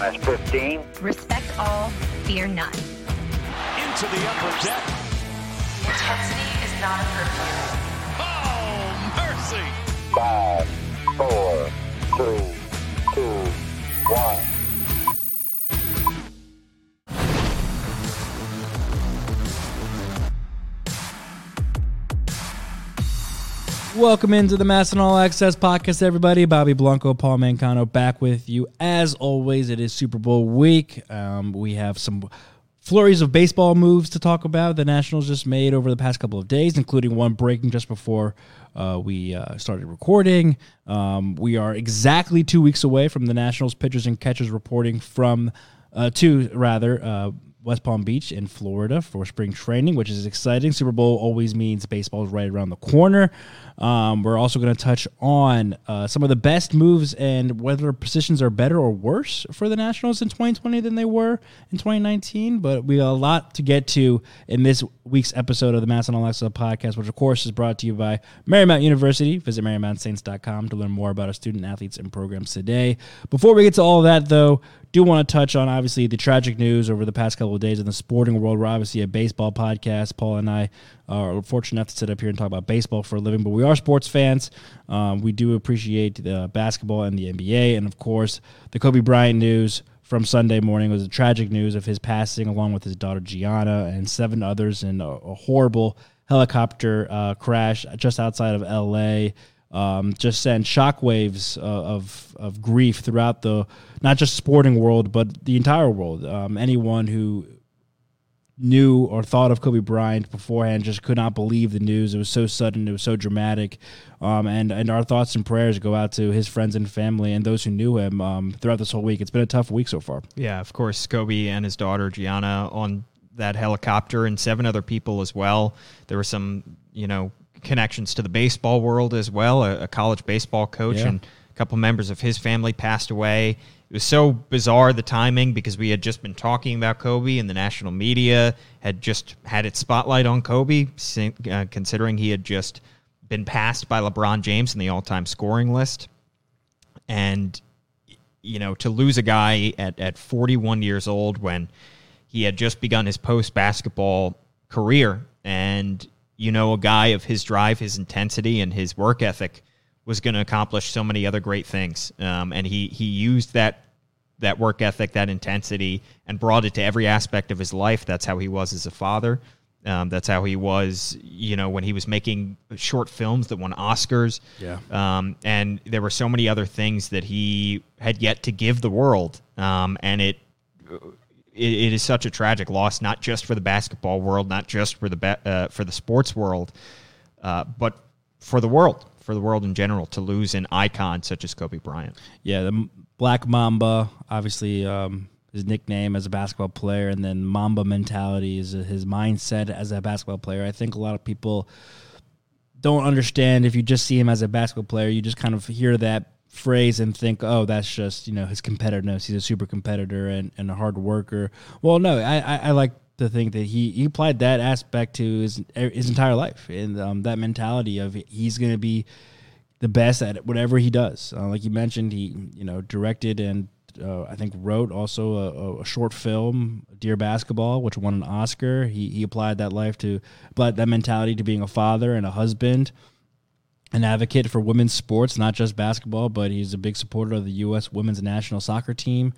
That's 15. Respect all, fear none. Into the upper deck. Intensity is not a curfew. Oh, mercy. Five, four, three, two, one. Welcome into the MASN All Access podcast, everybody. Bobby Blanco, Paul Mancano back with you. As always, it is Super Bowl week. Um, we have some flurries of baseball moves to talk about the Nationals just made over the past couple of days, including one breaking just before uh, we uh, started recording. Um, we are exactly two weeks away from the Nationals pitchers and catchers reporting from uh, two rather uh, West Palm Beach in Florida for spring training, which is exciting. Super Bowl always means baseball is right around the corner. Um, we're also going to touch on uh, some of the best moves and whether positions are better or worse for the Nationals in 2020 than they were in 2019. But we got a lot to get to in this week's episode of the MASN All Access podcast, which of course is brought to you by Marymount University. Visit MarymountSaints.com to learn more about our student athletes and programs today. Before we get to all that, though, do want to touch on obviously the tragic news over the past couple of days in the sporting world. We're obviously a baseball podcast. Paul and I are fortunate enough to sit up here and talk about baseball for a living, but we are sports fans. Um, we do appreciate the basketball and the NBA, and of course the Kobe Bryant news from Sunday morning was the tragic news of his passing, along with his daughter Gianna and seven others in a, a horrible helicopter uh, crash just outside of L.A um, just sent shockwaves uh, of of grief throughout the not just sporting world but the entire world. Um, anyone who knew or thought of Kobe Bryant beforehand just could not believe the news. It was so sudden. It was so dramatic. Um, and and our thoughts and prayers go out to his friends and family and those who knew him um, throughout this whole week. It's been a tough week so far. Yeah, of course, Kobe and his daughter Gianna on that helicopter and seven other people as well. There were some, you know, connections to the baseball world as well. A, a college baseball coach Yeah. and a couple members of his family passed away. It was so bizarre the timing because we had just been talking about Kobe and the national media had just had its spotlight on Kobe, uh, considering he had just been passed by LeBron James in the all-time scoring list. And you know, to lose a guy at, at 41 years old when he had just begun his post basketball career and you know a guy of his drive his intensity and his work ethic was going to accomplish so many other great things. Um, and he he used that that work ethic that intensity and brought it to every aspect of his life. That's how he was as a father. Um, that's how he was you know when he was making short films that won oscars. Yeah. um, and there were so many other things that he had yet to give the world. Um, and it it, it is such a tragic loss, not just for the basketball world, not just for the uh, for the sports world, uh, but for the world, for the world in general, to lose an icon such as Kobe Bryant. Yeah, the Black Mamba, obviously um, his nickname as a basketball player, and then Mamba mentality is his mindset as a basketball player. I think a lot of people don't understand if you just see him as a basketball player, you just kind of hear that phrase and think, oh, that's just you know his competitiveness. He's a super competitor and, and a hard worker. Well, no, I, I, I like to think that he, he applied that aspect to his his entire life and um, that mentality of he's going to be the best at whatever he does. Uh, like you mentioned, he you know directed and uh, I think wrote also a, a short film, Dear Basketball, which won an Oscar. He he applied that life to applied that mentality to being a father and a husband, an advocate for women's sports, not just basketball, but he's a big supporter of the U.S. women's national soccer team.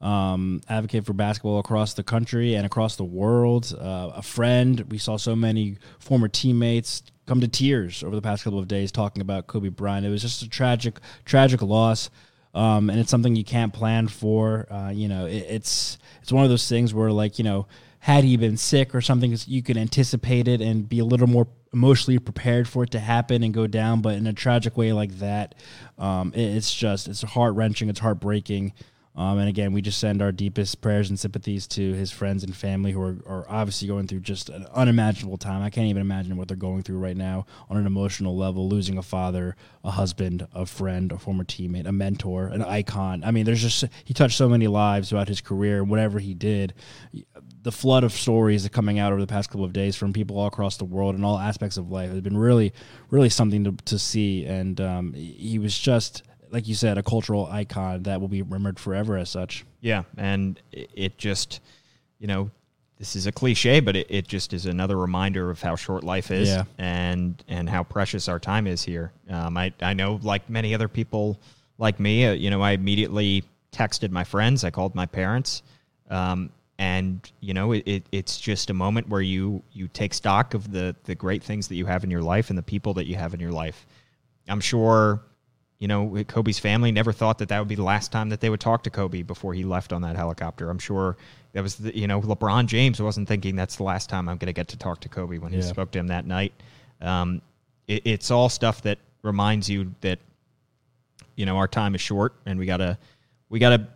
Um, advocate for basketball across the country and across the world. Uh, a friend. We saw so many former teammates come to tears over the past couple of days talking about Kobe Bryant. It was just a tragic, tragic loss. Um, and it's something you can't plan for. Uh, you know, it, it's it's one of those things where, like, you know, had he been sick or something, you could anticipate it and be a little more emotionally prepared for it to happen and go down. But in a tragic way like that, um, it, it's just it's heart wrenching. It's heartbreaking. Um, and again, we just send our deepest prayers and sympathies to his friends and family who are, are obviously going through just an unimaginable time. I can't even imagine what they're going through right now on an emotional level, losing a father, a husband, a friend, a former teammate, a mentor, an icon. I mean, there's just, he touched so many lives throughout his career, whatever he did. The flood of stories that coming out over the past couple of days from people all across the world and all aspects of life has been really, really something to, to see. And um, he was just like you said, a cultural icon that will be remembered forever as such. Yeah, and it, just, you know, this is a cliche, but it, it just is another reminder of how short life is, Yeah. and and how precious our time is here. Um, I I know, like many other people like me, uh, you know, I immediately texted my friends, I called my parents, um, and you know, it, it it's just a moment where you you take stock of the the great things that you have in your life and the people that you have in your life. I'm sure you know, Kobe's family never thought that that would be the last time that they would talk to Kobe before he left on that helicopter. I'm sure that was, the, you know, LeBron James wasn't thinking that's the last time I'm going to get to talk to Kobe when he spoke to him that night. Um, it, it's all stuff that reminds you that, you know, our time is short and we gotta, we gotta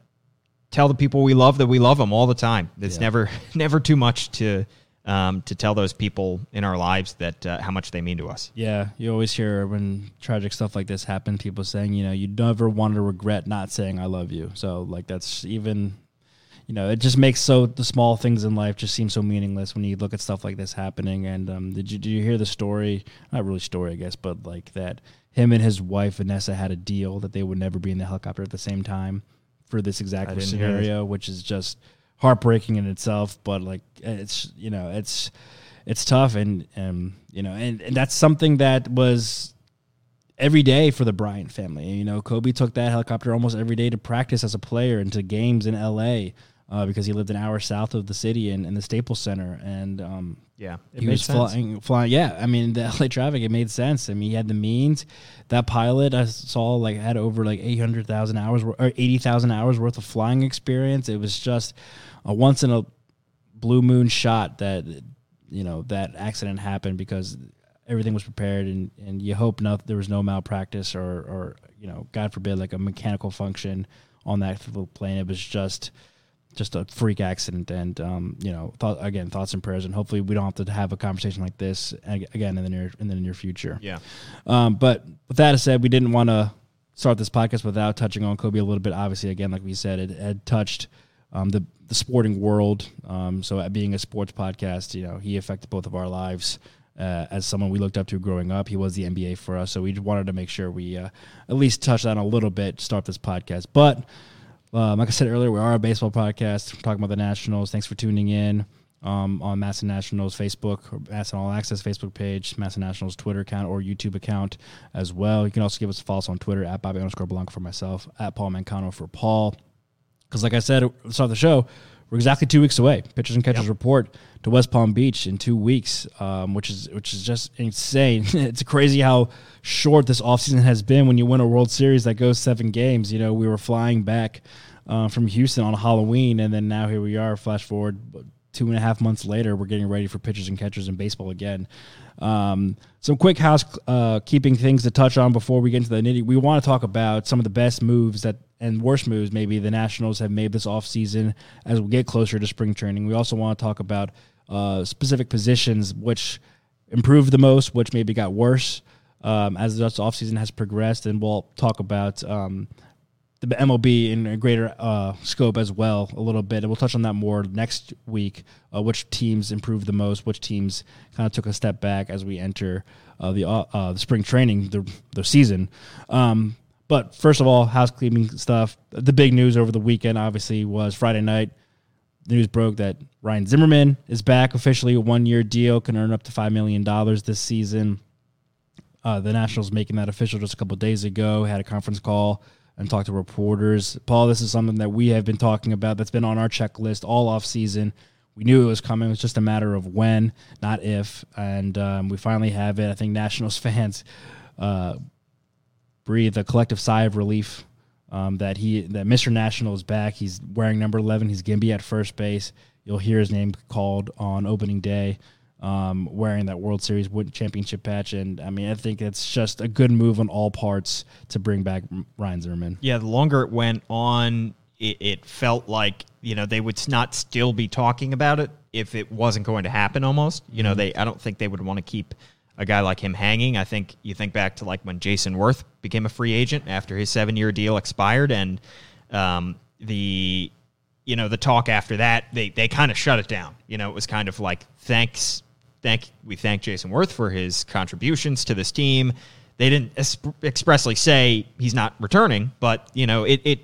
tell the people we love that we love them all the time. It's Yeah. never, never too much to, um, to tell those people in our lives that uh, how much they mean to us. Yeah, you always hear when tragic stuff like this happen, people saying, you know, you never want to regret not saying I love you. So like that's even you know, it just makes so the small things in life just seem so meaningless when you look at stuff like this happening. And um, did you did you hear the story? Not really story, I guess, but like that him and his wife Vanessa had a deal that they would never be in the helicopter at the same time for this exact I didn't hear this. scenario, which is just heartbreaking in itself. But like it's you know it's it's tough and um you know and, and that's something that was every day for the Bryant family. You know, Kobe took that helicopter almost every day to practice as a player and to games in L.A. Uh, because he lived an hour south of the city in, in the Staples Center, and um, Yeah, it he made was sense. flying, flying. Yeah, I mean the LA traffic, it made sense. I mean, he had the means. That pilot I saw like had over like eight hundred thousand hours or eighty thousand hours worth of flying experience. It was just a once in a blue moon shot that you know that accident happened because everything was prepared and and you hope not there was no malpractice or or you know God forbid like a mechanical function on that little plane. It was just just a freak accident and um, you know thought, again thoughts and prayers. And hopefully we don't have to have a conversation like this again in the near in the near future. Yeah. um, but with that said we didn't want to start this podcast without touching on Kobe a little bit. Obviously again like we said it had touched um, the the sporting world. Um, so at being a sports podcast you know he affected both of our lives uh, as someone we looked up to growing up. He was the NBA for us. So we just wanted to make sure we uh, at least touch on a little bit start this podcast. But um, like I said earlier, we are a baseball podcast. We're talking about the Nationals. Thanks for tuning in um, on MASN Nationals Facebook or MASN All Access Facebook page, MASN Nationals Twitter account or YouTube account as well. You can also give us a follow on Twitter at Bobby underscore Blanco for myself, at Paul Mancano for Paul. Because like I said at the start of the show, we're exactly two weeks away. Pitchers and catchers report to West Palm Beach in two weeks, um, which is which is just insane. it's crazy how short this offseason has been when you win a World Series that goes seven games. You know, we were flying back uh, from Houston on Halloween, and then now here we are. Flash forward two and a half months later, we're getting ready for pitchers and catchers in baseball again. Um, some quick housekeeping uh, things to touch on before we get into the nitty. We want to talk about some of the best moves that and worst moves maybe the Nationals have made this offseason as we get closer to spring training. We also want to talk about uh, specific positions which improved the most, which maybe got worse um, as the offseason has progressed, and we'll talk about um, the MLB in a greater uh, scope as well a little bit. And we'll touch on that more next week. Uh, which teams improved the most? Which teams kind of took a step back as we enter uh, the uh, uh, the spring training the the season. Um, but first of all, housekeeping stuff. The big news over the weekend, obviously, was Friday night. News broke that Ryan Zimmerman is back officially, a one year deal, can earn up to $5 million this season. Uh, the Nationals making that official just a couple days ago, had a conference call and talked to reporters. Paul, this is something that we have been talking about that's been on our checklist all off season. We knew it was coming. It was just a matter of when, not if. And um, we finally have it. I think Nationals fans uh, breathe a collective sigh of relief um, that he that Mr. National is back. He's wearing number eleven. He's gonna be at first base. You'll hear his name called on opening day, um, wearing that World Series championship patch. And I mean, I think it's just a good move on all parts to bring back Ryan Zimmerman. Yeah, the longer it went on, it, it felt like you know they would not still be talking about it if it wasn't going to happen. Almost, you know, they I don't think they would want to keep a guy like him hanging. I think you think back to like when Jayson Werth became a free agent after his seven year deal expired, and um, the you know the talk after that they they kind of shut it down. You know, it was kind of like thanks thank we thank Jayson Werth for his contributions to this team. They didn't expressly say he's not returning, but you know, it, it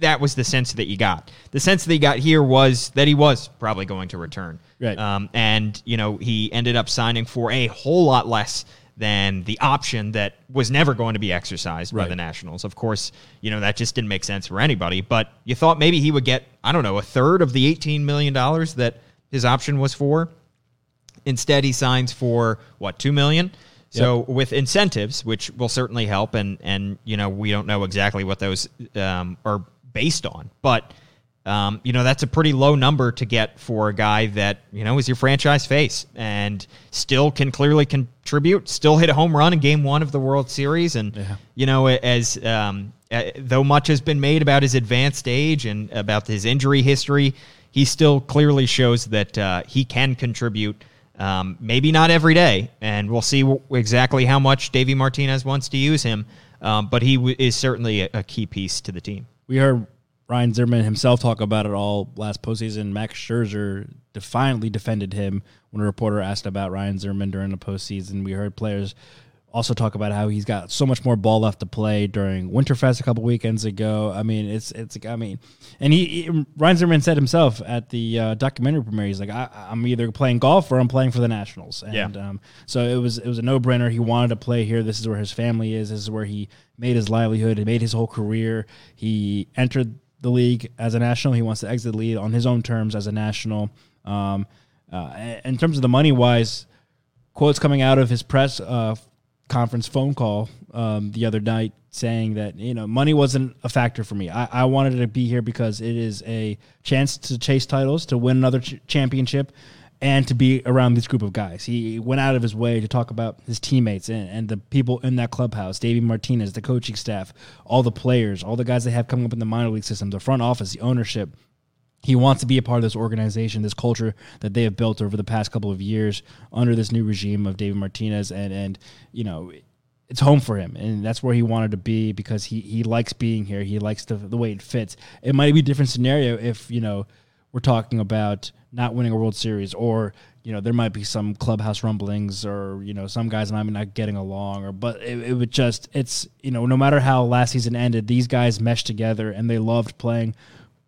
that was the sense that you got. The sense that you got here was that he was probably going to return. Right. Um, and you know, he ended up signing for a whole lot less than the option that was never going to be exercised by the Nationals. Of course, you know, that just didn't make sense for anybody, but you thought maybe he would get, I don't know, a third of the $18 million that his option was for. Instead, he signs for what, $2 million? So with incentives, which will certainly help, and and you know we don't know exactly what those um, are based on, but um, you know that's a pretty low number to get for a guy that you know is your franchise face and still can clearly contribute, still hit a home run in Game One of the World Series, and you know as um, uh, though much has been made about his advanced age and about his injury history, he still clearly shows that uh, he can contribute. Um, maybe not every day, and we'll see w- exactly how much Davey Martinez wants to use him. Um, but he w- is certainly a, a key piece to the team. We heard Ryan Zimmerman himself talk about it all last postseason. Max Scherzer defiantly defended him when a reporter asked about Ryan Zimmerman during the postseason. We heard players also talk about how he's got so much more ball left to play during Winterfest a couple weekends ago. I mean, it's it's I mean, and he, he Ryan Zimmerman said himself at the uh, documentary premiere, he's like, I, I'm either playing golf or I'm playing for the Nationals. And Yeah. um, so it was it was a no brainer. He wanted to play here. This is where his family is. This is where he made his livelihood. He made his whole career. He entered the league as a national. He wants to exit the league on his own terms as a national. Um, uh, in terms of the money wise, quotes coming out of his press uh, conference phone call um, the other night saying that you know money wasn't a factor for me. I, I wanted to be here because it is a chance to chase titles, to win another ch- championship, and to be around this group of guys. He went out of his way to talk about his teammates and, and the people in that clubhouse, Davey Martinez, the coaching staff, all the players, all the guys they have coming up in the minor league system, the front office, the ownership he wants to be a part of this organization, this culture that they have built over the past couple of years under this new regime of David Martinez, and and you know, it's home for him, and that's where he wanted to be because he he likes being here. He likes the the way it fits. It might be a different scenario if you know we're talking about not winning a World Series or. You know, there might be some clubhouse rumblings, or you know, some guys might not getting along, or but it, it would just it's you know, no matter how last season ended, these guys meshed together and they loved playing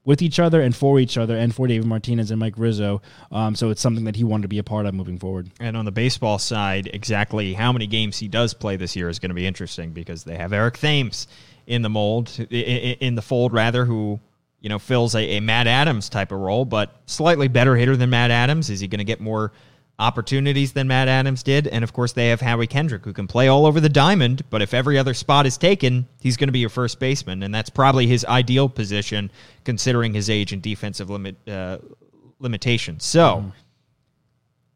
with each other and for each other and for David Martinez and Mike Rizzo. Um, so it's something that he wanted to be a part of moving forward. And on the baseball side, exactly how many games he does play this year is going to be interesting because they have Eric Thames in the mold, in the fold rather, who you know fills a, a Matt Adams type of role, but slightly better hitter than Matt Adams. Is he going to get more opportunities than Matt Adams did? And of course, they have Howie Kendrick, who can play all over the diamond, but if every other spot is taken, he's going to be your first baseman, and that's probably his ideal position considering his age and defensive limit uh, limitations. So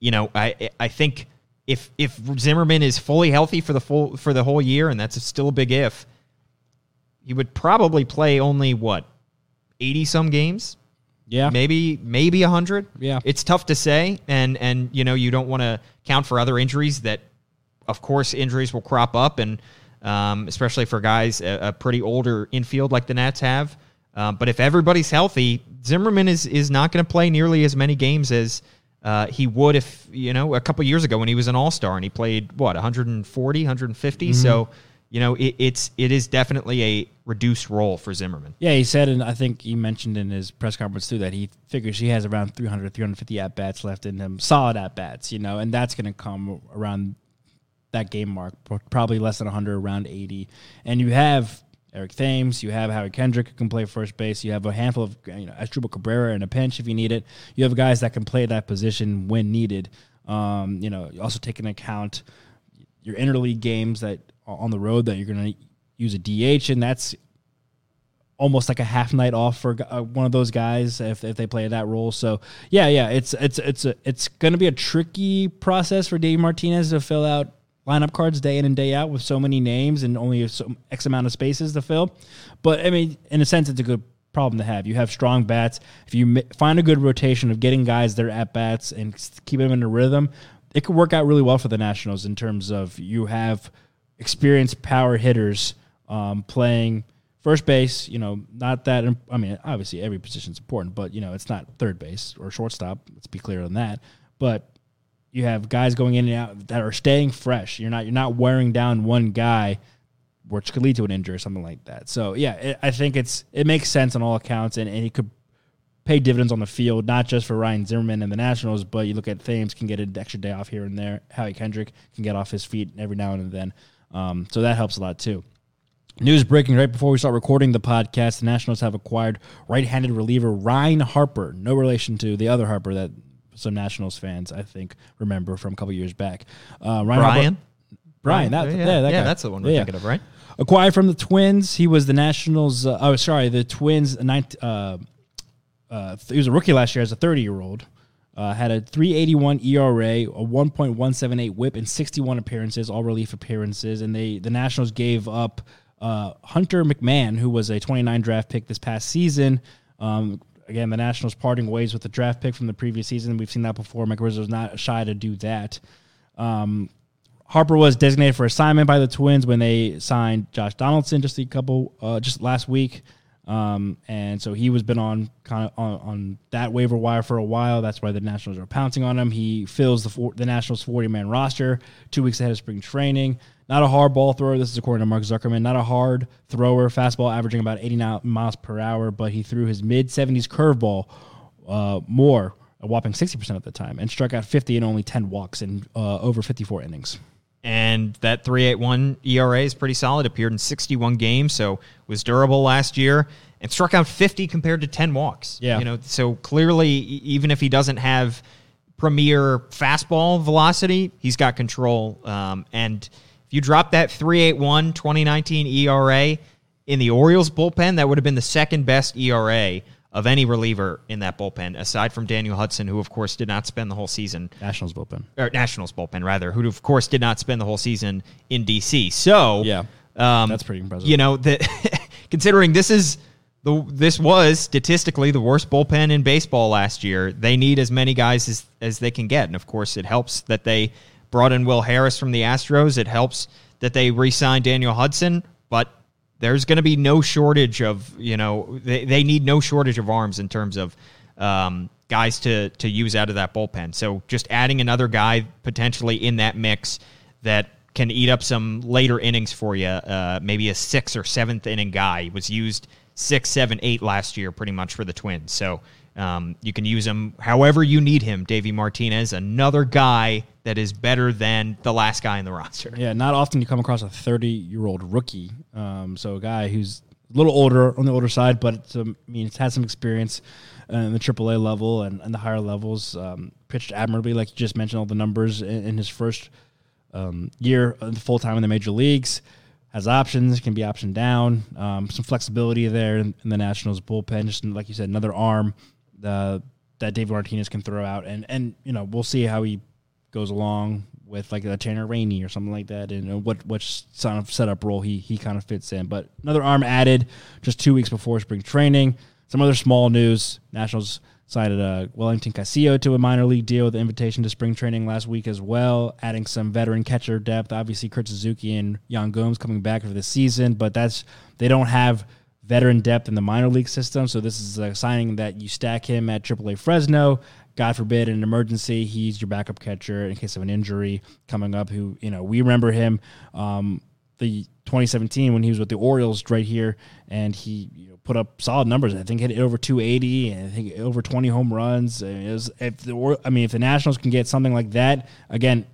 you know, I I think if if Zimmerman is fully healthy for the full for the whole year, and that's still a big if, he would probably play only what eighty some games, Yeah. maybe maybe hundred. Yeah. it's tough to say, and and you know you don't want to count for other injuries that, of course, injuries will crop up, and um, especially for guys a, a pretty older infield like the Nats have. Um, but if everybody's healthy, Zimmerman is is not going to play nearly as many games as uh, he would if you know a couple years ago when he was an All Star and he played what 140, 150. So you know it, it's it is definitely a reduced role for Zimmerman. Yeah, he said, and I think he mentioned in his press conference too that he figures he has around 300, 350 at bats left in him, solid at bats, you know, and that's going to come around that game mark, probably less than 100, around 80. And you have Eric Thames, you have Howard Kendrick who can play first base, you have a handful of, you know, Asdrubal Cabrera in a pinch if you need it. You have guys that can play that position when needed. Um, you know, you also take into account your interleague games that on the road that you're going to use a DH, and that's almost like a half night off for uh, one of those guys if, if they play that role. So yeah, yeah, it's it's it's a, it's going to be a tricky process for Dave Martinez to fill out lineup cards day in and day out with so many names and only X amount of spaces to fill. But I mean, in a sense, it's a good problem to have. You have strong bats. If you find a good rotation of getting guys their at bats and s- keep them in a rhythm, it could work out really well for the Nationals in terms of you have experienced power hitters um, playing first base. You know, not that. I mean, obviously every position is important, but you know, it's not third base or shortstop. Let's be clear on that. But you have guys going in and out that are staying fresh. You're not you're not wearing down one guy, which could lead to an injury or something like that. So yeah, it, I think it's it makes sense on all accounts, and, and he could pay dividends on the field, not just for Ryan Zimmerman and the Nationals, but you look at Thames can get an extra day off here and there. Howie Kendrick can get off his feet every now and then. Um, so that helps a lot too. News breaking right before we start recording the podcast. The Nationals have acquired right handed reliever Ryan Harper, no relation to the other Harper that some Nationals fans, I think, remember from a couple years back. Uh, Ryan Harper- Brian. Brian, that, yeah, yeah, that yeah, that's the one we're Yeah. thinking of, right? Acquired from the Twins. He was the Nationals. Uh, oh, sorry, the Twins. Ninth, uh, uh, he was a rookie last year as a 30 year old. Uh, had a 381 ERA, a 1.178 WHIP, and 61 appearances, all relief appearances. And they the Nationals gave up uh, Hunter McMahon, who was a 29 draft pick this past season. Um, again, the Nationals parting ways with the draft pick from the previous season. We've seen that before. Mike Rizzo was not shy to do that. Um, Harper was designated for assignment by the Twins when they signed Josh Donaldson just a couple uh, just last week, um, and so he was been on kind of on, on that waiver wire for a while. That's why the Nationals are pouncing on him. He fills the four, the Nationals forty man roster two weeks ahead of spring training. Not a hard ball thrower. This is according to Mark Zuckerman. Not a hard thrower. Fastball averaging about 89 miles per hour, but he threw his mid seventies curveball uh, more, a whopping sixty percent of the time, and struck out fifty and only ten walks in uh, over fifty four innings. And that 3.81 ERA is pretty solid. Appeared in 61 games, so was durable last year and struck out 50 compared to 10 walks. Yeah. you know, so clearly, even if he doesn't have premier fastball velocity, he's got control. Um, and if you drop that 3.81 2019 ERA in the Orioles bullpen, that would have been the second best ERA of any reliever in that bullpen, aside from Daniel Hudson, who of course did not spend the whole season Nationals bullpen. or Nationals bullpen rather, who of course did not spend the whole season in DC. So Yeah. um, That's pretty impressive. You know that considering this is the this was statistically the worst bullpen in baseball last year. They need as many guys as as they can get, and of course it helps that they brought in Will Harris from the Astros. It helps that they re-signed Daniel Hudson, but there's going to be no shortage of you know they, they need no shortage of arms in terms of um, guys to to use out of that bullpen. So just adding another guy potentially in that mix that can eat up some later innings for you, uh, maybe a sixth or seventh inning guy He was used six, seven, eight last year pretty much for the Twins. So um, you can use him however you need him. Davey Martinez, another guy that is better than the last guy in the roster. Yeah, not often you come across a 30 year old rookie. Um, so a guy who's a little older on the older side, but um, I mean, it's had some experience uh, in the AAA level and, and the higher levels. Um, pitched admirably, like you just mentioned, all the numbers in, in his first um, year full time in the major leagues. Has options, can be optioned down. Um, some flexibility there in, in the Nationals bullpen. Just like you said, another arm uh, that David Martinez can throw out, and and you know we'll see how he goes along with like a Tanner Rainey or something like that, and what which sort of setup role he he kind of fits in. But another arm added just two weeks before spring training. Some other small news: Nationals signed uh, Wellington Castillo to a minor league deal with the invitation to spring training last week as well, adding some veteran catcher depth. Obviously, Kurt Suzuki and Yan Gomes coming back for the season, but that's they don't have veteran depth in the minor league system. So this is a signing that you stack him at AAA Fresno. God forbid, in an emergency, he's your backup catcher in case of an injury coming up. Who you know we remember him, um, the 2017 when he was with the Orioles right here, and he you know, put up solid numbers. I think hit over 280, and I think over 20 home runs. Was, if the I mean, if the Nationals can get something like that again,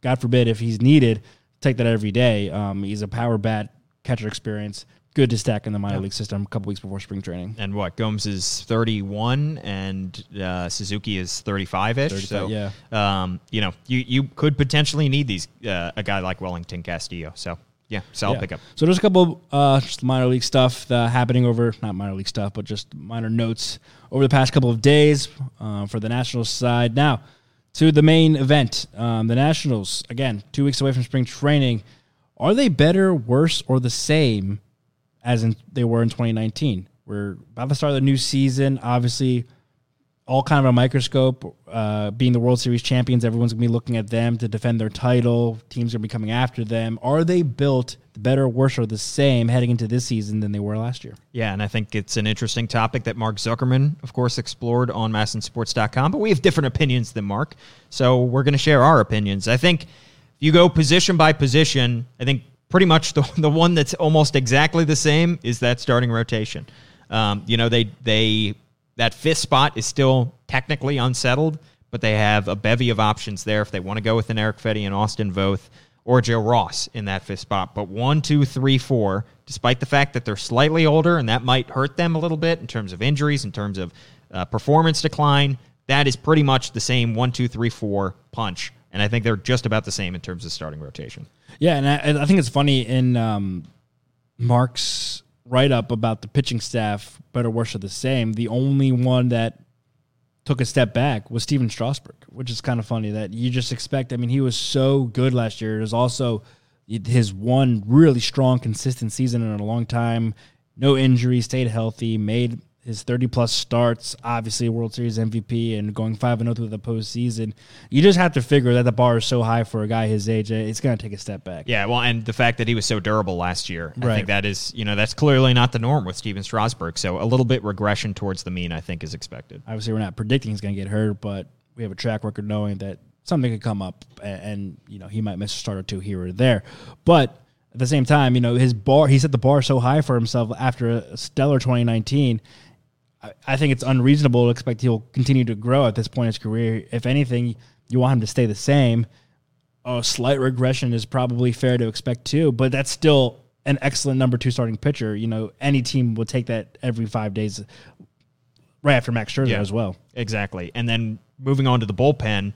God forbid, if he's needed, take that every day. Um, he's a power bat catcher experience. Good to stack in the minor league system a couple weeks before spring training. And what Gomes is 31 and uh, Suzuki is 35 ish. 35, So yeah. um, you know you you could potentially need these uh, a guy like Wellington Castillo. So yeah, solid Yeah. pickup. So there's a couple uh, just minor league stuff uh, happening over not minor league stuff, but just minor notes over the past couple of days uh, for the Nationals side. Now to the main event, um, the Nationals again two weeks away from spring training. Are they better, worse, or the same as in they were in 2019? We're about to start the new season. Obviously, all kind of a microscope. Uh, being the World Series champions, everyone's gonna be looking at them to defend their title. Teams are gonna be coming after them. Are they built better, worse, or the same heading into this season than they were last year? Yeah, and I think it's an interesting topic that Mark Zuckerman, of course, explored on MASNsports.com. But we have different opinions than Mark, so we're to share our opinions. I think if you go position by position, I think pretty much the the one that's almost exactly the same is that starting rotation. Um, you know, they they that fifth spot is still technically unsettled, but they have a bevy of options there if they want to go with an Erick Fedde and Austin Voth or Joe Ross in that fifth spot. But one, two, three, four, despite the fact that they're slightly older and that might hurt them a little bit in terms of injuries, in terms of uh, performance decline, that is pretty much the same one, two, three, four punch. And I think they're just about the same in terms of starting rotation. Yeah, and I, I think it's funny in um, Mark's write up about the pitching staff, better, worse, or the same. The only one that took a step back was Stephen Strasburg, which is kind of funny that you just expect. I mean, he was so good last year. It was also his one really strong, consistent season in a long time. No injury, stayed healthy, made his 30 plus starts, obviously World Series MVP, and going 5 0 through the postseason. You just have to figure that the bar is so high for a guy his age, uh, it's going to take a step back. Yeah, well, and the fact that he was so durable last year, I think that is, you know, that's clearly not the norm with Stephen Strasburg. So a little bit regression towards the mean, I think, is expected. Obviously, we're not predicting he's going to get hurt, but we have a track record knowing that something could come up, a- and, you know he might miss a start or two here or there. But at the same time, you know his bar, he set the bar so high for himself after a stellar 2019. I, I think it's unreasonable to expect he'll continue to grow at this point in his career. If anything, you want him to stay the same. A slight regression is probably fair to expect too, but that's still an excellent number two starting pitcher. You know, any team will take that every five days, right after Max Scherzer Yeah. as well. Exactly. And then moving on to the bullpen,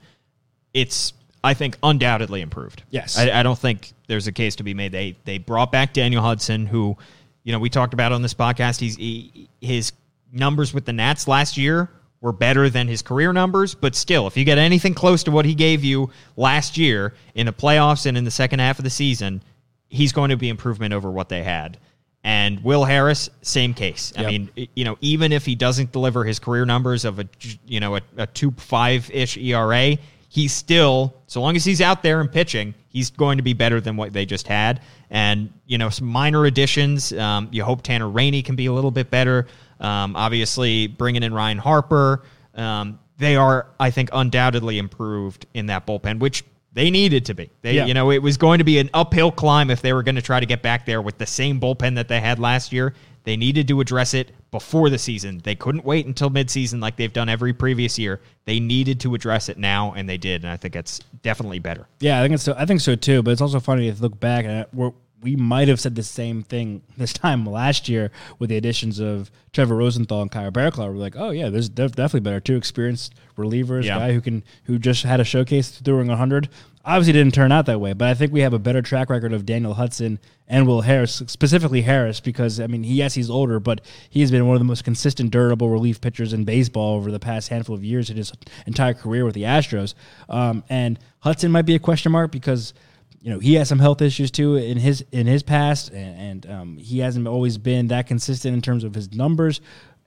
it's I think undoubtedly improved. Yes. I, I don't think there's a case to be made. They they brought back Daniel Hudson, who, you know, we talked about on this podcast. He's he, his numbers with the Nats last year were better than his career numbers, but still, if you get anything close to what he gave you last year in the playoffs and in the second half of the season, he's going to be improvement over what they had. And Will Harris, same case. I Yep. mean, you know, even if he doesn't deliver his career numbers of a, you know, a, a two five ish ERA, he's still, so long as he's out there and pitching, he's going to be better than what they just had. And you know, some minor additions. Um, you hope Tanner Rainey can be a little bit better. Um, obviously, bringing in Ryan Harper. Um, they are, I think, undoubtedly improved in that bullpen, which they needed to be. They, Yeah. you know, it was going to be an uphill climb if they were going to try to get back there with the same bullpen that they had last year. They needed to address it before the season. They couldn't wait until midseason like they've done every previous year. They needed to address it now, and they did. And I think that's definitely better. Yeah, I think it's so, I think so too. But it's also funny to look back and we're, we might have said the same thing this time last year with the additions of Trevor Rosenthal and Kyle Barraclough. We're like, oh yeah, there's def- definitely better two experienced relievers, Yeah. guy who can who just had a showcase throwing 100. Obviously, didn't turn out that way, but I think we have a better track record of Daniel Hudson and Will Harris, specifically Harris, because I mean, he, yes, he's older, but he has been one of the most consistent, durable relief pitchers in baseball over the past handful of years in his entire career with the Astros. Um, and Hudson might be a question mark because you know he has some health issues too in his in his past, and, and um, he hasn't always been that consistent in terms of his numbers.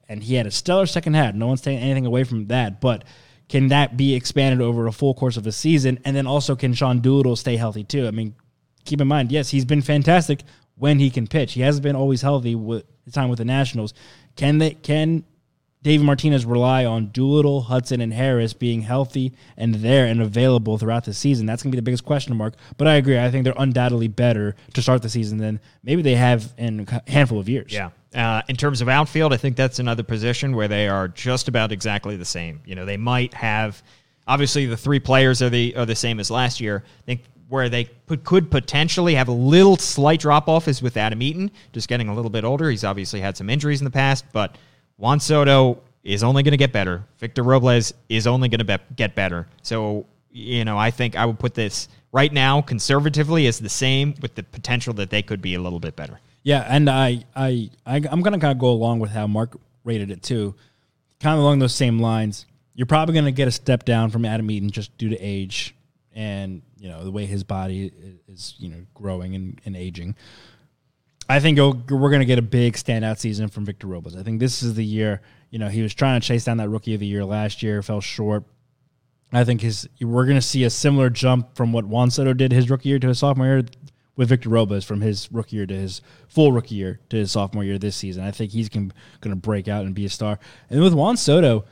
And he had a stellar second half. No one's taking anything away from that, but can that be expanded over a full course of a season? And then also, can Sean Doolittle stay healthy too? I mean, keep in mind, yes, he's been fantastic when he can pitch. He hasn't been always healthy with the time with the Nationals. Can they? Can David Martinez rely on Doolittle, Hudson, and Harris being healthy and there and available throughout the season? That's going to be the biggest question mark. But I agree. I think they're undoubtedly better to start the season than maybe they have in a handful of years. Yeah. Uh, in terms of outfield, I think that's another position where they are just about exactly the same. You know, they might have obviously the three players are the are the same as last year. I think where they could, could potentially have a little slight drop off is with Adam Eaton, just getting a little bit older. He's obviously had some injuries in the past, but Juan Soto is only going to get better. Victor Robles is only going to be- get better. So, you know, I think I would put this right now conservatively as the same with the potential that they could be a little bit better. Yeah, and I, I, I I'm gonna kind of go along with how Mark rated it too, kind of along those same lines. You're probably gonna get a step down from Adam Eaton just due to age and you know the way his body is, you know, growing and, and aging. I think we're going to get a big standout season from Victor Robles. I think this is the year. You know, he was trying to chase down that rookie of the year last year, fell short. I think his we're going to see a similar jump from what Juan Soto did his rookie year to his sophomore year with Victor Robles from his rookie year to his full rookie year to his sophomore year this season. I think he's going to break out and be a star. And with Juan Soto,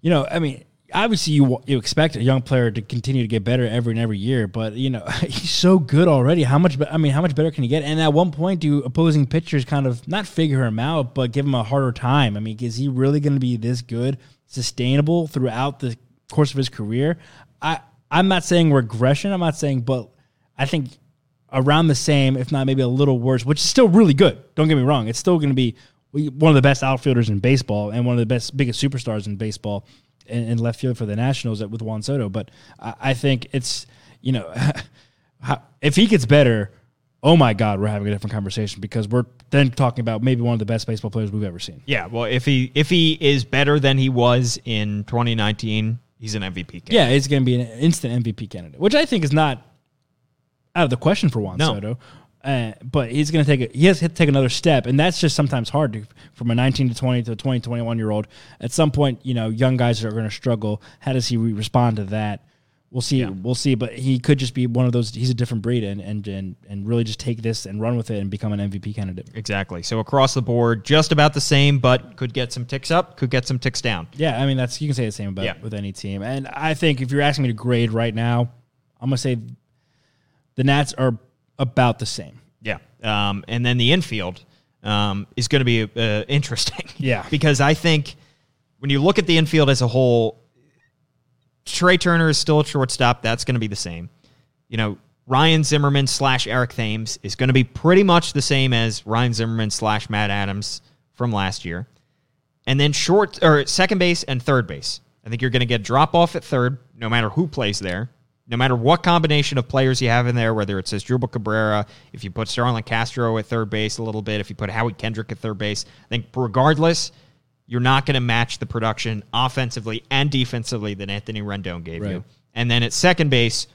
you know, I mean, obviously you you expect a young player to continue to get better every and every year, but you know he's so good already. How much? I mean, how much better can he get? And at one point, do opposing pitchers kind of not figure him out, but give him a harder time? I mean, is he really going to be this good, sustainable throughout the course of his career? I I'm not saying regression. I'm not saying, but I think around the same, if not maybe a little worse, which is still really good. Don't get me wrong; it's still going to be one of the best outfielders in baseball and one of the best, biggest superstars in baseball in, in left field for the Nationals with Juan Soto. But I, I think it's you know, if he gets better, oh my God, we're having a different conversation because we're then talking about maybe one of the best baseball players we've ever seen. Yeah, well, if he if he is better than he was in 2019, he's an MVP. Candidate. Yeah, it's going to be an instant MVP candidate, which I think is not out of the question for Juan No. Soto. Uh, but he's going to take a, he has to take another step, and that's just sometimes hard to, from a 19 to 20 to a 20, 21 year old. At some point, you know, young guys are going to struggle. How does he re- respond to that? We'll see. Yeah. We'll see. But he could just be one of those. He's a different breed, and and and and really just take this and run with it and become an MVP candidate. Exactly. So across the board, just about the same, but could get some ticks up, could get some ticks down. Yeah, I mean that's you can say the same about Yeah. with any team. And I think if you're asking me to grade right now, I'm gonna say the Nats are about the same. Yeah. Um, and then the infield um, is going to be uh, interesting. Yeah. because I think when you look at the infield as a whole, Trea Turner is still a shortstop. That's going to be the same. You know, Ryan Zimmerman slash Eric Thames is going to be pretty much the same as Ryan Zimmerman slash Matt Adams from last year. And then short or second base and third base. I think you're going to get drop off at third, no matter who plays there, no matter what combination of players you have in there, whether it's Asdrubal Cabrera, if you put Starlin Castro at third base a little bit, if you put Howie Kendrick at third base. I think regardless, you're not going to match the production offensively and defensively that Anthony Rendon gave Right. you. And then at second base,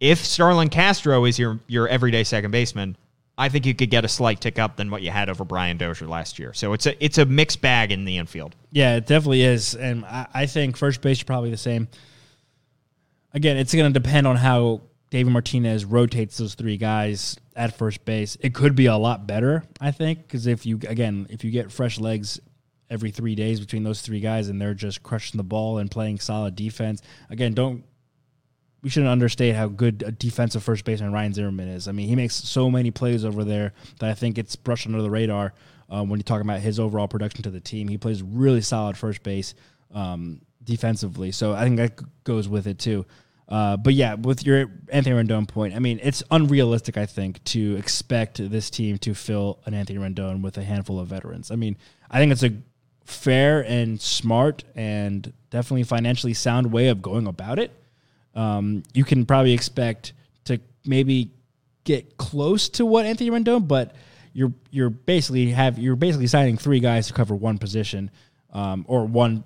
if Starlin Castro is your your everyday second baseman, I think you could get a slight tick up than what you had over Brian Dozier last year. So it's a it's a mixed bag in the infield. Yeah, it definitely is, and I, I think first base is probably the same. Again, it's going to depend on how David Martinez rotates those three guys at first base. It could be a lot better, I think, because if you again if you get fresh legs every three days between those three guys and they're just crushing the ball and playing solid defense, again, don't we shouldn't understate how good a defensive first baseman Ryan Zimmerman is. I mean, he makes so many plays over there that I think it's brushed under the radar um, when you talk about his overall production to the team. He plays really solid first base um, defensively, so I think that goes with it too. Uh, but yeah, with your Anthony Rendon point, I mean, it's unrealistic, I think, to expect this team to fill an Anthony Rendon with a handful of veterans. I mean, I think it's a fair and smart and definitely financially sound way of going about it um, you can probably expect to maybe get close to what Anthony Rendon, but you're you're basically have you're basically signing three guys to cover one position, um, or one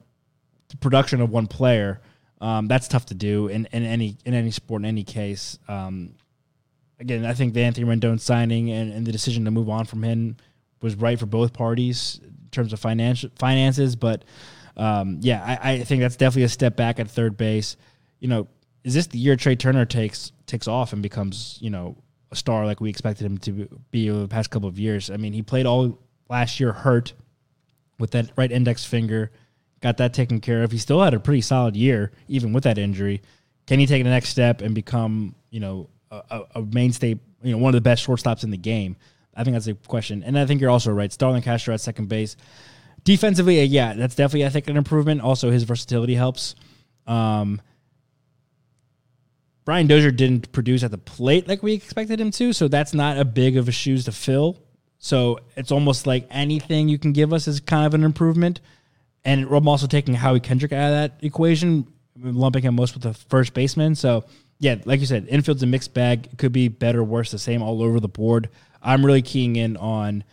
production of one player. Um, that's tough to do in, in any in any sport in any case. Um, again, I think the Anthony Rendon signing and, and the decision to move on from him was right for both parties in terms of financial finances. But um, yeah, I, I think that's definitely a step back at third base. You know, is this the year Trea Turner takes takes off and becomes you know a star like we expected him to be over the past couple of years? I mean, he played all last year hurt with that right index finger, got that taken care of. He still had a pretty solid year even with that injury. Can he take the next step and become you know a, a- mainstay, you know one of the best shortstops in the game? I think that's a question, and I think you're also right. Starlin Castro at second base. Defensively, uh, yeah, that's definitely I think an improvement. Also, his versatility helps. Um, Brian Dozier didn't produce at the plate like we expected him to, so that's not a big of a shoes to fill. So it's almost like anything you can give us is kind of an improvement. And I'm also taking Howie Kendrick out of that equation, lumping him most with the first baseman. So yeah, like you said, infield's a mixed bag. Could be better, worse, the same all over the board. I'm really keying in on,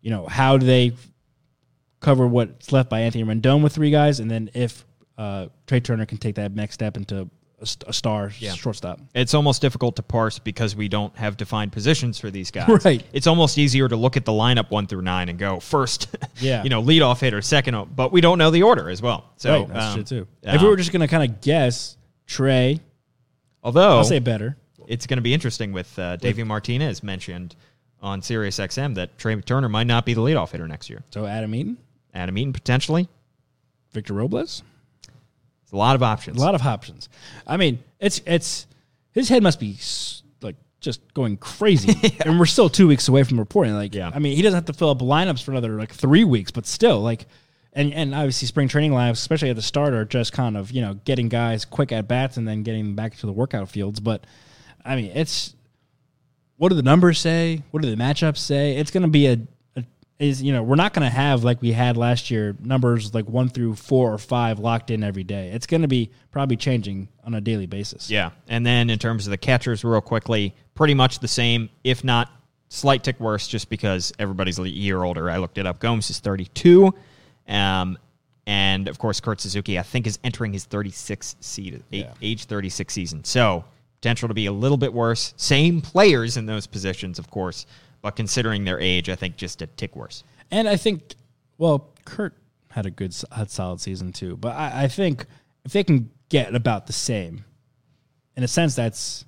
you know, how do they cover what's left by Anthony Rendon with three guys, and then if uh, Trea Turner can take that next step into a, st- a star Yeah. shortstop. it's almost difficult to parse because we don't have defined positions for these guys. Right. It's almost easier to look at the lineup one through nine and go first, Yeah. you know, leadoff hitter, second, but we don't know the order as well. So right, that's um, true too. um, if we were just gonna kind of guess, Trea, although I'll say better. it's going to be interesting with uh, Davey Martinez mentioned on Sirius XM that Trea Turner might not be the leadoff hitter next year. So Adam Eaton, Adam Eaton potentially. Victor Robles. A lot of options. A lot of options. I mean, it's it's his head must be like just going crazy, and we're still two weeks away from reporting. Like, Yeah. I mean, he doesn't have to fill up lineups for another like three weeks, but still, like, and and obviously spring training lineups, especially at the start, are just kind of you know getting guys quick at bats and then getting them back to the workout fields. But I mean, it's what do the numbers say? What do the matchups say? It's going to be a is you know we're not going to have like we had last year numbers like one through four or five locked in every day. It's going to be probably changing on a daily basis. Yeah. And then in terms of the catchers, real quickly, pretty much the same, if not slight tick worse, just because everybody's a year older. I looked it up. Gomes is 32. Um, and of course, Kurt Suzuki, I think, is entering his 36 season, Yeah. age 36 season. So potential to be a little bit worse. Same players in those positions, of course, but considering their age, I think just a tick worse. And I think, well, Kurt had a good, had solid season too. But I, I think if they can get about the same, in a sense, that's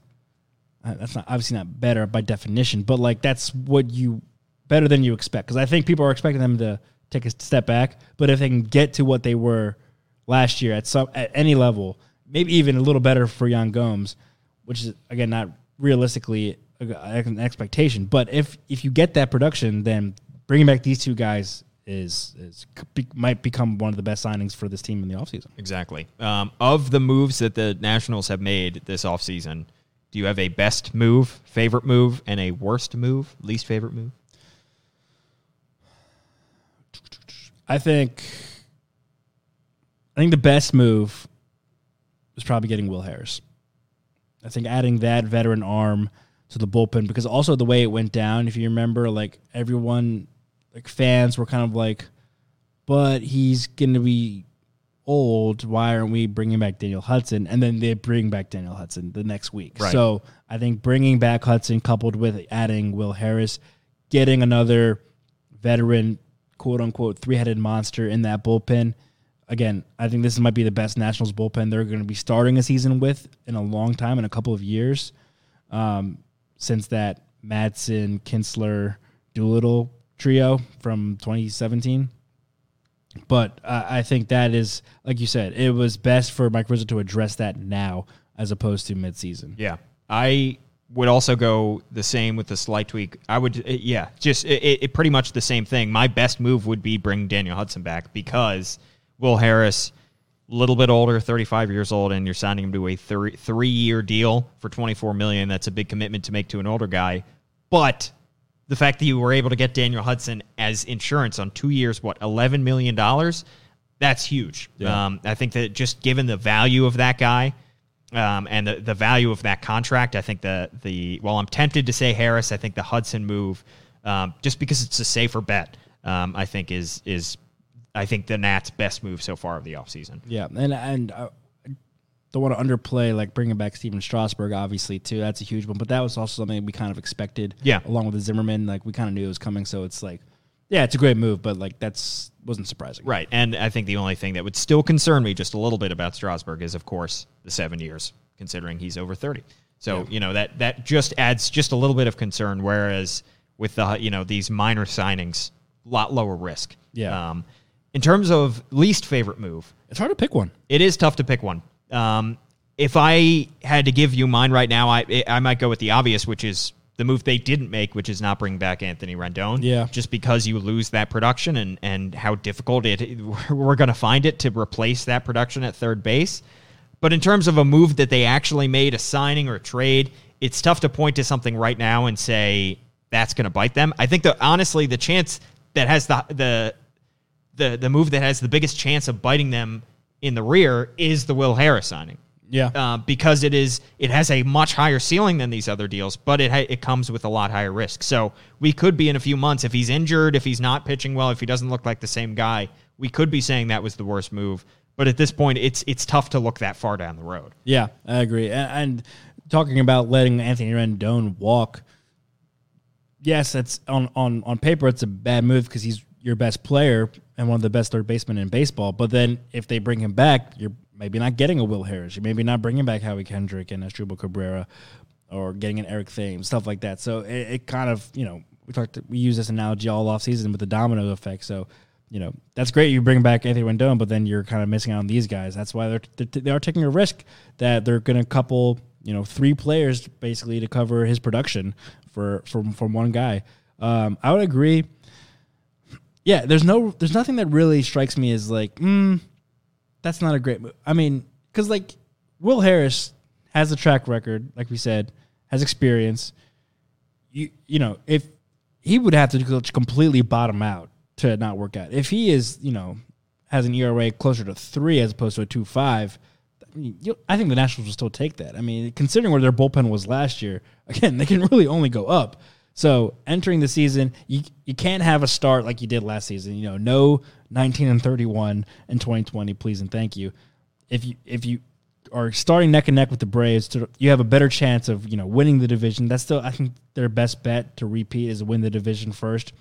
uh, that's not obviously not better by definition, but like that's what you better than you expect. Because I think people are expecting them to take a step back, but if they can get to what they were last year at some at any level, maybe even a little better for Yan Gomes, which is again not realistically an expectation. But if if you get that production, then bringing back these two guys is is be, might become one of the best signings for this team in the offseason. Exactly. Um, of the moves that the Nationals have made this offseason, do you have a best move, favorite move, and a worst move, least favorite move? I think I think the best move was probably getting Will Harris. I think adding that veteran arm to the bullpen because also the way it went down, if you remember, like everyone, like fans were kind of like, but he's going to be old. Why aren't we bringing back Daniel Hudson? And then they bring back Daniel Hudson the next week. Right. So I think bringing back Hudson coupled with adding Will Harris, getting another veteran, quote unquote, three headed monster in that bullpen. Again, I think this might be the best Nationals bullpen they're going to be starting a season with in a long time, in a couple of years, um, since that Madsen, Kintzler, Doolittle trio from 2017. But uh, I think that is, like you said, it was best for Mike Rizzo to address that now as opposed to midseason. Yeah. I would also go the same with the slight tweak. I would, uh, yeah, just it, it pretty much the same thing. My best move would be bring Daniel Hudson back because Will Harris, little bit older, 35 years old, and you're signing him to a three, three year deal for 24 million. That's a big commitment to make to an older guy. But the fact that you were able to get Daniel Hudson as insurance on two years, what, $11 million? That's huge. Um, I think that just given the value of that guy, um, and the, the value of that contract. I think the the while I'm tempted to say Harris, I think the Hudson move, um, just because it's a safer bet, um, I think is is I think the Nats' best move so far of the offseason. Yeah, and and I don't want to underplay like bringing back Stephen Strasburg, obviously too. That's a huge one, but that was also something we kind of expected. Yeah. along with the Zimmerman, like we kind of knew it was coming. So it's like, yeah, it's a great move, but like that's wasn't surprising. Right, and I think the only thing that would still concern me just a little bit about Strasburg is, of course, the seven years, considering he's over thirty. So you know that that just adds just a little bit of concern. Whereas with the you know these minor signings, a lot lower risk. Yeah. Um, in terms of least favorite move, It's hard to pick one. it is tough to pick one. Um, if I had to give you mine right now, I I might go with the obvious, which is the move they didn't make, which is not bring back Anthony Rendon. Yeah. just because you lose that production and and how difficult it we're going to find it to replace that production at third base. But in terms of a move that they actually made, a signing or a trade, it's tough to point to something right now and say that's going to bite them. I think that honestly, the chance that has the the the the move that has the biggest chance of biting them in the rear is the Will Harris signing. Yeah, Uh, because it is it has a much higher ceiling than these other deals, but it ha- it comes with a lot higher risk. So we could be in a few months if he's injured, if he's not pitching well, if he doesn't look like the same guy, we could be saying that was the worst move. But at this point, it's it's tough to look that far down the road. Yeah, I agree. And, and talking about letting Anthony Rendon walk, yes, that's on on on paper it's a bad move because he's your best player and one of the best third basemen in baseball. But then if they bring him back, you're maybe not getting a Will Harris. You're maybe not bringing back Howie Kendrick and Asdrubal Cabrera, or getting an Eric Thames, stuff like that. So it, it kind of you know we talked we use this analogy all off season with the domino effect. So you know that's great you bring back Anthony Rendon, but then you're kind of missing out on these guys. That's why they're, they're they are taking a risk that they're going to couple you know three players basically to cover his production for from from one guy. Um, I would agree. Yeah, there's no there's nothing that really strikes me as like, mm, that's not a great move. I mean, because like Will Harris has a track record, like we said, has experience. You you know if he would have to completely bottom out to not work out. If he is you know has an ERA closer to three as opposed to a two five. I I think the Nationals will still take that. I mean, considering where their bullpen was last year, again, they can really only go up. So entering the season, you you can't have a start like you did last season. You know, no 19 and 31 in 2020, please and thank you. If you if you are starting neck and neck with the Braves, to, you have a better chance of you know winning the division. That's still I think their best bet to repeat is win the division first.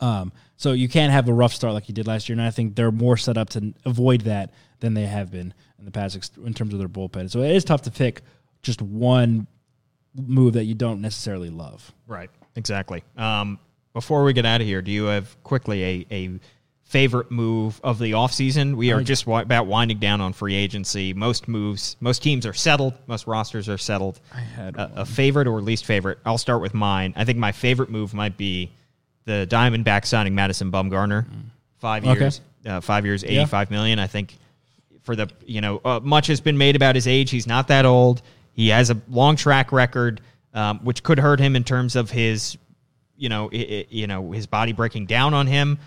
Um, so you can't have a rough start like you did last year, and I think they're more set up to avoid that than they have been in the past in terms of their bullpen. So it is tough to pick just one move that you don't necessarily love. Right. Exactly. Um, before we get out of here, do you have quickly a, a favorite move of the offseason? We are just wi- about winding down on free agency. Most moves, most teams are settled. Most rosters are settled. I had a, a favorite or least favorite. I'll start with mine. I think my favorite move might be the Diamondback signing Madison Bumgarner. Five Okay. years, uh, five years, eighty-five million. I think for the you know uh, much has been made about his age. He's not that old. He has a long track record, um, which could hurt him in terms of his you know i i you know his body breaking down on him.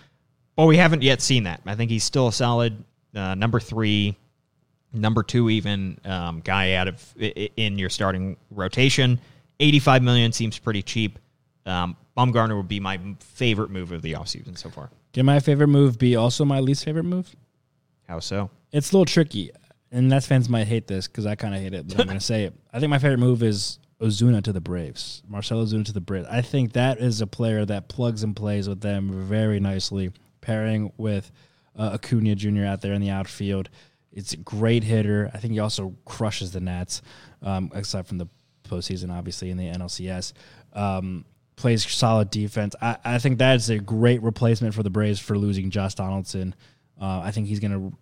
But we haven't yet seen that. I think he's still a solid uh, number three, number two even um, guy out of in your starting rotation. Eighty-five million seems pretty cheap. Um, Bumgarner would be my favorite move of the offseason so far. Can my favorite move be also my least favorite move? How so? It's a little tricky, and Nats fans might hate this because I kind of hate it, but I'm going to say it. I think my favorite move is Ozuna to the Braves. Marcell Ozuna to the Braves. I think that is a player that plugs and plays with them very nicely, pairing with uh, Acuna Jr. out there in the outfield. It's a great hitter. I think he also crushes the Nats, um, aside from the postseason, obviously in the NLCS. Um, plays solid defense. I, I think that is a great replacement for the Braves for losing Josh Donaldson. Uh, I think he's going to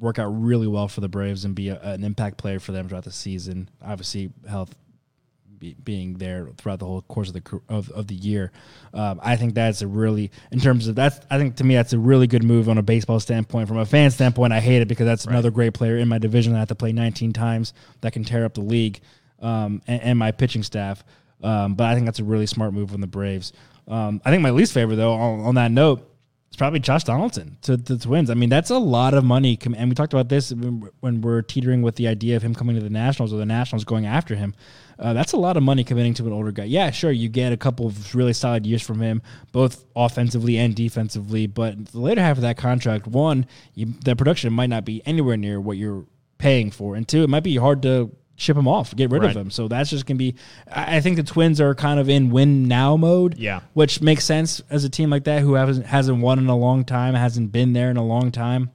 work out really well for the Braves and be a, an impact player for them throughout the season. Obviously, health be, being there throughout the whole course of the of, of the year. Um, I think that's a really in terms of that's I think to me that's a really good move on a baseball standpoint. From a fan standpoint, I hate it because that's another great player in my division. That I have to play 19 times that can tear up the league um, and, and my pitching staff. Um, but I think that's a really smart move from the Braves. Um, I think my least favorite though on, on that note it's probably Josh Donaldson to the Twins. I mean, that's a lot of money. And we talked about this when we're teetering with the idea of him coming to the Nationals or the Nationals going after him. Uh, that's a lot of money committing to an older guy. Yeah, sure, you get a couple of really solid years from him, both offensively and defensively. But the later half of that contract, one, you, the production might not be anywhere near what you're paying for, and two, it might be hard to ship him off, get rid Right. of him. So that's just gonna be. I I think the Twins are kind of in win now mode Yeah. which makes sense as a team like that who hasn't hasn't won in a long time, hasn't been there in a long time.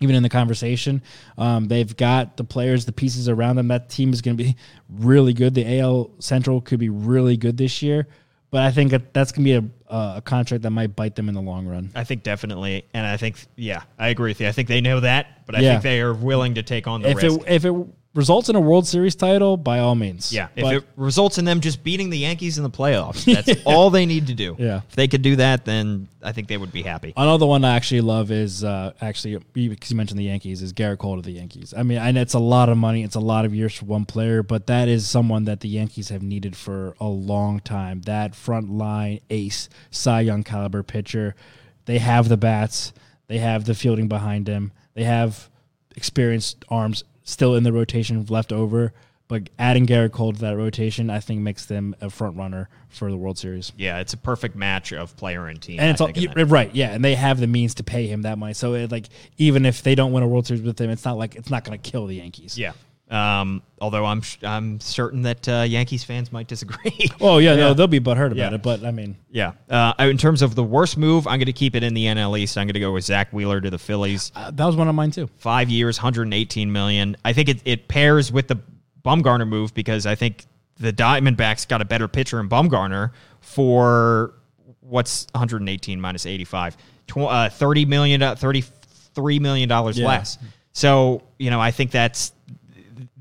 Even in the conversation, um, they've got the players, the pieces around them. That team is going to be really good. The AL Central could be really good this year, but I think that's going to be a, a contract that might bite them in the long run. I think definitely, and I think yeah, I agree with you. I think they know that, but I Yeah. think they are willing to take on the If risk. it if it results in a World Series title, by all means, yeah, if But- it results in them just beating the Yankees in the playoffs, that's all they need to do. Yeah. if they could do that, then I think they would be happy. Another one I actually love is uh, actually because you mentioned the Yankees is Gerrit Cole to the Yankees. I mean, and it's a lot of money, it's a lot of years for one player, but that is someone that the Yankees have needed for a long time. That front line ace, Cy Young caliber pitcher. They have the bats, they have the fielding behind them. they have experienced arms still in the rotation left over. But adding Gerrit Cole to that rotation, I think makes them a front runner for the World Series. Yeah, it's a perfect match of player and team. And it's I all, think, in right, yeah, and they have the means to pay him that money. So it, like, even if they don't win a World Series with him, it's not like it's not going to kill the Yankees. Yeah. Um, although I'm sh- I'm certain that uh, Yankees fans might disagree. Oh yeah, no, they'll be butthurt about Yeah. it. But I mean, yeah. Uh, in terms of the worst move, I'm going to keep it in the NL East. I'm going to go with Zack Wheeler to the Phillies. uh, that was one of mine too. Five years, 118 million. I think it, it pairs with the Bumgarner move because I think the Diamondbacks got a better pitcher in Bumgarner for what's 118 minus 85, Tw- uh, 30 million, uh, 33 million dollars Yeah. less. So you know, I think that's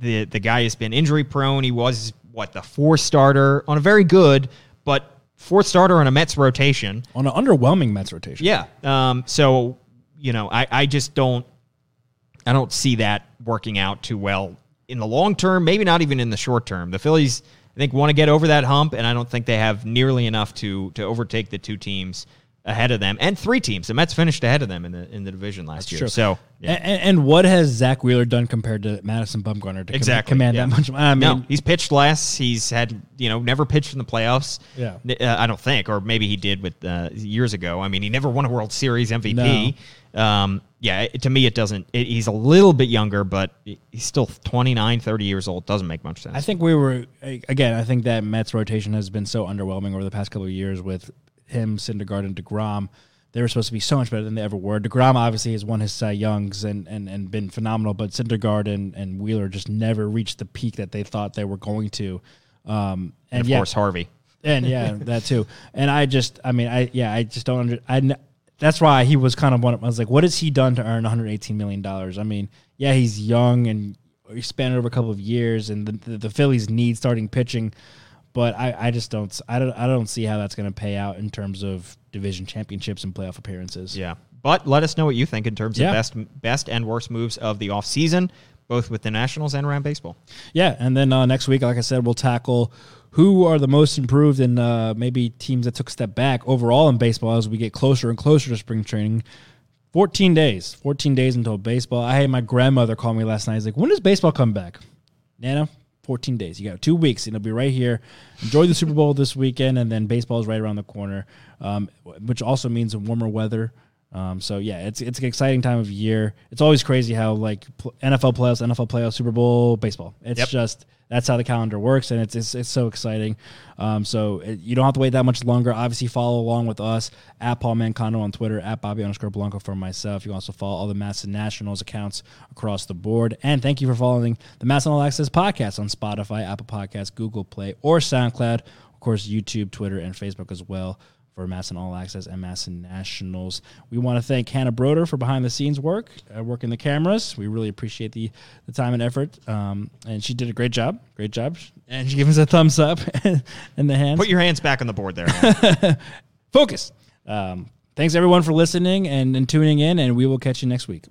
the the guy has been injury prone. He was what the fourth starter on a very good, but fourth starter on a Mets rotation. On an underwhelming Mets rotation. Yeah. Um, so you know, I, I just don't I don't see that working out too well in the long term, maybe not even in the short term. The Phillies, I think, want to get over that hump, and I don't think they have nearly enough to to overtake the two teams ahead of them and three teams. The Mets finished ahead of them in the in the division last year. True. So yeah. And, and what has Zack Wheeler done compared to Madison Bumgarner to Exactly. command yeah. that much? I mean, no, he's pitched less. He's had you know never pitched in the playoffs. Yeah. uh, I don't think, or maybe he did with uh, years ago. I mean, he never won a World Series MVP. Um, yeah, it- to me, it doesn't. It, he's a little bit younger, but he's still 29, 30 years old. Doesn't make much sense. I think we were again. I think that Mets rotation has been so underwhelming over the past couple of years with him, Syndergaard, and deGrom. They were supposed to be so much better than they ever were. deGrom obviously has won his Cy Youngs and, and, and been phenomenal, but Syndergaard and, and Wheeler just never reached the peak that they thought they were going to. Um, and, and of yeah, course, Harvey. and yeah, that too. And I just, I mean, I yeah, I just don't under. I that's why he was kind of one. Of, I was like, what has he done to earn 118 million dollars? I mean, yeah, he's young and he spent over a couple of years, and the, the, the Phillies need starting pitching. But I, I just don't, I don't, I don't see how that's going to pay out in terms of division championships and playoff appearances. Yeah, but let us know what you think in terms Yeah. of best best and worst moves of the off season, both with the Nationals and around baseball. Yeah, and then uh, next week, like I said, we'll tackle who are the most improved and uh, maybe teams that took a step back overall in baseball as we get closer and closer to spring training. 14 days, 14 days until baseball. I had my grandmother call me last night. He's like, when does baseball come back? Nana, 14 days. You got two weeks, and it'll be right here. Enjoy the Super Bowl this weekend, and then baseball is right around the corner, um, which also means warmer weather. Um, so yeah, it's it's an exciting time of year. It's always crazy how like pl- NFL playoffs, NFL playoffs, Super Bowl, baseball. It's Yep. just that's how the calendar works, and it's it's, it's so exciting. Um, so it, you don't have to wait that much longer. Obviously, follow along with us at Paul Mancano on Twitter, at Bobby underscore Blanco for myself. You can also follow all the MASN Nationals accounts across the board. And thank you for following the MASN All Access podcast on Spotify, Apple Podcasts, Google Play, or SoundCloud. Of course, YouTube, Twitter, and Facebook as well for MASN All Access and MASN Nationals. We want to thank Hannah Broder for behind the scenes work, uh, working the cameras. We really appreciate the, the time and effort. Um, and she did a great job. Great job. And she gave us a thumbs up in the hands. Put your hands back on the board there. Focus. Um, thanks everyone for listening and, and tuning in, and we will catch you next week.